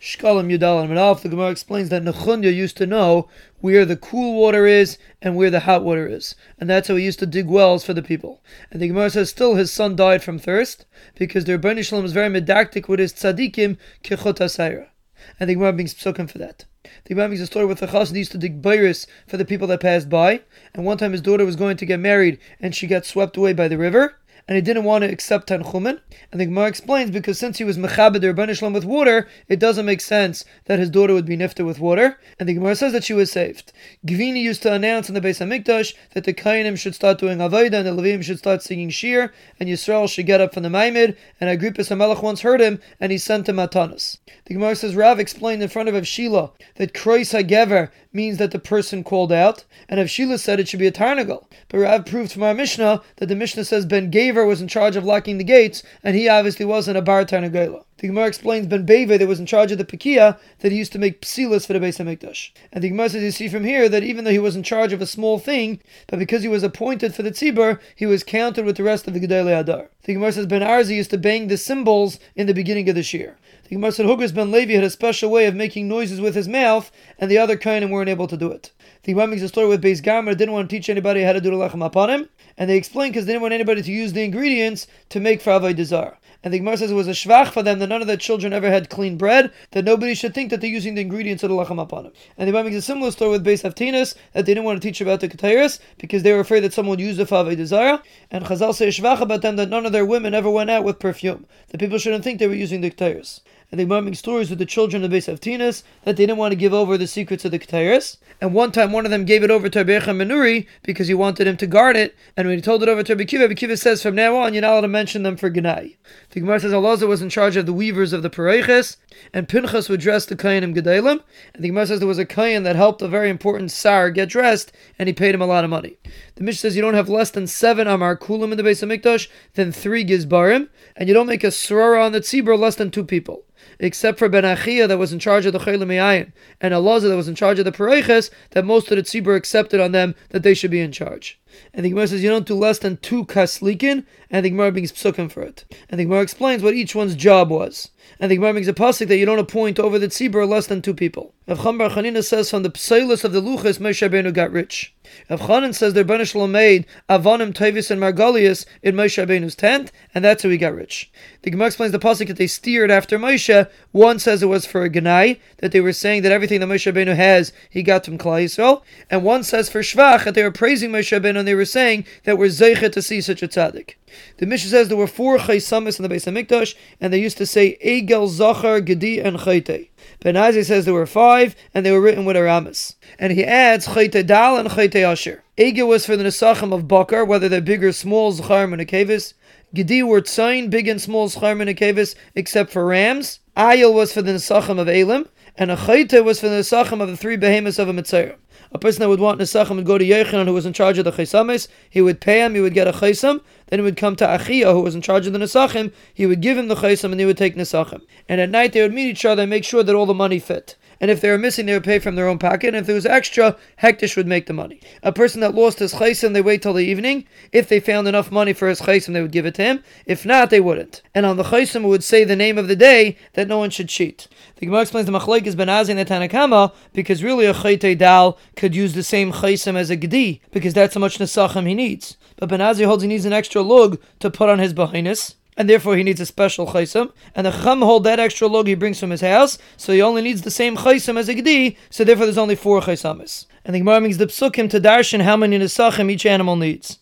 Shkalim Yudal and Manaf, the Gemara explains that Nechunya used to know where the cool water is and where the hot water is. And that's how he used to dig wells for the people. And the Gemara says still his son died from thirst because the Rebbeinu Shalom is very medactic with his tzaddikim kechot asayra. And the Gemara brings psukim for that. The Gemara makes a story with the chassid used to dig bayris for the people that passed by. And one time his daughter was going to get married and she got swept away by the river and he didn't want to accept Tanchumen. And the Gemara explains because since he was Mechabed or with water, it doesn't make sense that his daughter would be nifta with water. And the Gemara says that she was saved. Gvini used to announce in the Beis Hamikdash that the Kainim should start doing Avodah and the Levim should start singing Shir, and Yisrael should get up from the Maimid. And Agrippus HaMelech once heard him, and he sent him Atanas. The Gemara says Rav explained in front of Avshila that Kreis HaGever means that the person called out, and Avshila said it should be a Tarnagal. But Rav proved from our Mishnah that the Mishnah says Ben Gever was in charge of locking the gates, and he obviously wasn't a bar Tarnagela. The Gemara explains Ben Bevai that was in charge of the Pekia that he used to make psilas for the Beis Hamikdash. And the Gemara says you see from here that even though he was in charge of a small thing, but because he was appointed for the Tzibur, he was counted with the rest of the Gedele Adar. The Gemara says Ben Arza used to bang the cymbals in the beginning of the year. The Gemara said Hugras Ben Levi had a special way of making noises with his mouth, and the other Kainim weren't able to do it. The Gemara makes a story with Beis Garmu didn't want to teach anybody how to do the lechem hapanim, and they explained because they didn't want anybody to use the ingredients to make for Avodah. And the Gemara says it was a shvach for them that none of their children ever had clean bread, that nobody should think that they're using the ingredients of the lechem hapanim. And the Gemara makes a similar story with Beis Avtinas, that they didn't want to teach about the Ketairis, because they were afraid that someone would use the Favei Zarah. And Chazal say shvach about them that none of their women ever went out with perfume. that people shouldn't think they were using the Ketairis and they were making stories with the children of Beis Avtinas that they didn't want to give over the secrets of the Ketairis. And one time, one of them gave it over to Abicha Menuri because he wanted him to guard it. And when he told it over to Abikiva, Abikiva says, from now on, you're not allowed to mention them for Genai. The Gemara says Allah was in charge of the weavers of the Pareiches, and Pinchas would dress the Kayanim Gedalim. And the Gemara says there was a Kayan that helped a very important Sar get dressed, and he paid him a lot of money. The Mishnah says you don't have less than seven Amar Kulim in the base of Hamikdash, then three Gizbarim, and you don't make a Sorara on the Tzibur less than two people except for Ben Achia that was in charge of the Chaylim and Elazar that was in charge of the Pareiches, that most of the Tzibur accepted on them that they should be in charge. And the Gemara says you don't do less than two kaslikin, and the Gemara brings psukim for it. And the Gemara explains what each one's job was. And the Gemara makes a pasuk that you don't appoint over the tzibur less than two people. Rav Chama bar Chanina says from the psailus of the luchas, Moshe Rabbeinu got rich. Rav Chanan says the Rebbeinu Shalom made Avonim, Tevis, and Margolius in Moshe Rabbeinu's tent, and that's how he got rich. The Gemara explains the pasuk that they steered after Moshe. One says it was for a Ganai, that they were saying that everything that Moshe Rabbeinu has, he got from Klal Yisrael. And one says for Shvach, that they were praising Moshe Rabbeinu, and they were saying that we're Zeichet to see such a tzaddik. The Mishnah says there were four chaysamis in the base of Hamikdash, and they used to say Egel, Zachar, Gedi, and Chayte. Ben Azai says there were five, and they were written with Aramis. And he adds Chayte Dal and Chayte Asher. Egel was for the Nesachim of Bakar, whether they're big or small, Zachar and Akevis. Gedi were tzayin, big and small, Zachar and Akevis, except for rams. Ayel was for the Nesachim of Elim, and a Chayte was for the Nesachim of the three behemoths of a Mitzrayim a person that would want Nesachim would go to Yochanan, who was in charge of the Chaysamis, he would pay him, he would get a Chaysam, then he would come to Achia, who was in charge of the Nesachim, he would give him the Chaysam and he would take Nesachim. And at night they would meet each other and make sure that all the money fit and if they were missing, they would pay from their own pocket. And if there was extra, Hekdesh would make the money. A person that lost his chaysim, they wait till the evening. If they found enough money for his chaysim, they would give it to him. If not, they wouldn't. And on the chaysim, would say the name of the day that no one should cheat. The Gemara explains the machlek is ben the Tanna Kamma because really a chayte dal could use the same chaysim as a gedi because that's how much nesachim he needs. But ben Azai holds he needs an extra lug to put on his behinus and therefore he needs a special chaysim. And the chum hold that extra log he brings from his house, so he only needs the same chaysim as a gedi, so therefore there's only four chaysamis. And the Gemara means the psukim to darshan how many nesachim each animal needs.